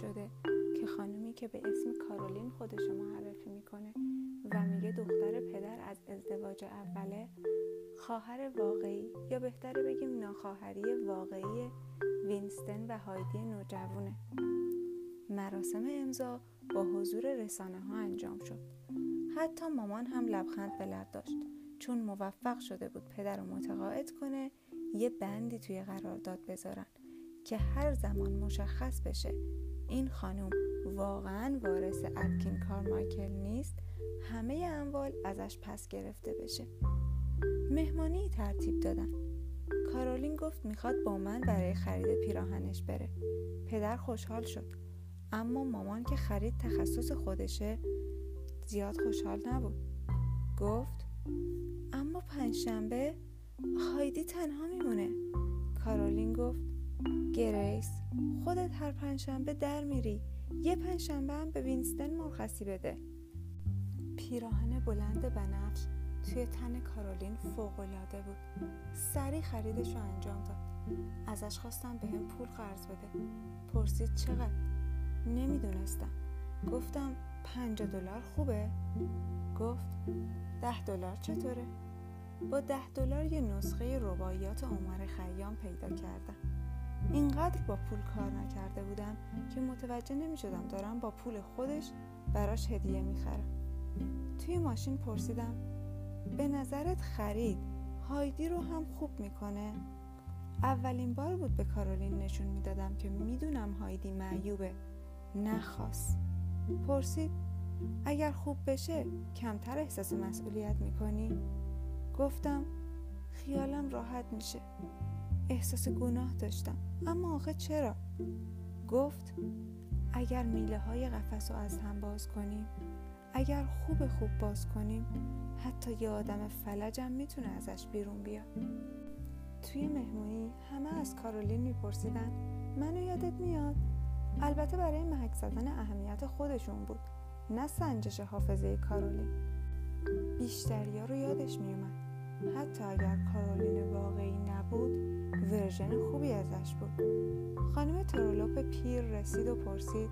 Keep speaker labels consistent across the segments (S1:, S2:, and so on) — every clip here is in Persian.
S1: شده که خانومی که به اسم کارولین خودشو معرفی می‌کنه و میگه دختر پدر از ازدواج اوله خواهر واقعی یا بهتره بگیم ناخواهری واقعی وینستن و هایدی نوجوانه مراسم امضا با حضور رسانه ها انجام شد. حتی مامان هم لبخند به لب داشت. چون موفق شده بود پدر رو متقاعد کنه یه بندی توی قرارداد بذارن. که هر زمان مشخص بشه این خانم واقعا وارث اتکین کارمایکل نیست همه اموال ازش پس گرفته بشه. مهمانی ترتیب دادن. کارولین گفت می‌خواد با من برای خرید پیراهنش بره. پدر خوشحال شد. اما مامان که خرید تخصص خودشه زیاد خوشحال نبود. گفت اما پنجشنبه هایدی تنها میمونه. کارولین گفت گریس خودت هر پنجشنبه در میری. یه پنجشنبه هم به وینستن مرخصی بده. پیراهن بلند بنفش توی تن کارولین فوقالعاده بود. سریع خریدش رو انجام داد. ازش خواستم بهم پول قرض بده. پرسید چقدر؟ نمی‌دونستم. گفتم پنجاه دلار خوبه؟ گفت ده دلار چطوره؟ با ده دلار یه نسخه رباعیات عمر خیام پیدا کردم. اینقدر با پول کار نکرده بودم که متوجه نمی شدم دارم با پول خودش براش هدیه می‌خرم توی ماشین پرسیدم به نظرت خرید هایدی رو هم خوب می‌کنه؟ اولین بار بود به کارولین نشون می‌دادم که می‌دونم هایدی معیوبه نخواست پرسید اگر خوب بشه کمتر احساس مسئولیت می‌کنی؟ گفتم خیالم راحت میشه احساس گناه داشتم. اما آخه چرا؟ گفت اگر میله های قفس رو از هم باز کنیم اگر خوب خوب باز کنیم حتی یه آدم فلجم می‌تونه ازش بیرون بیاد. توی مهمونی همه از کارولین میپرسیدن منو یادت میاد؟ البته برای محک زدن اهمیت خودشون بود نه سنجش حافظه کارولین. بیشتریا رو یادش میومد حتی اگر کارولین ورژن خوبی ازش بود. خانم ترولوپ پیر رسید و پرسید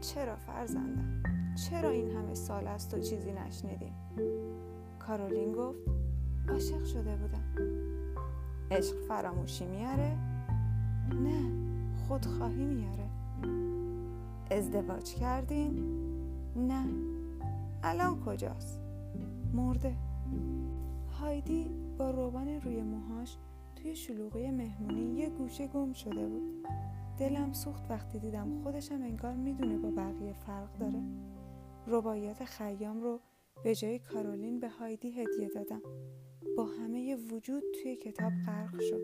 S1: چرا فرزندم؟ چرا این همه سال از تو چیزی نشنیدیم؟ کارولین گفت عاشق شده بودم. عشق فراموشی میاره؟ نه خودخواهی میاره. ازدواج کردین؟ نه. الان کجاست؟ مرده. هایدی با روبان روی موهاش توی شلوغی مهمونی یه گوشه گم شده بود. دلم سوخت وقتی دیدم خودشم انگار می‌دونه با بقیه فرق داره. رباعیات خیام رو به جای کارولین به هایدی هدیه دادم. با همه وجود توی کتاب غرق شد.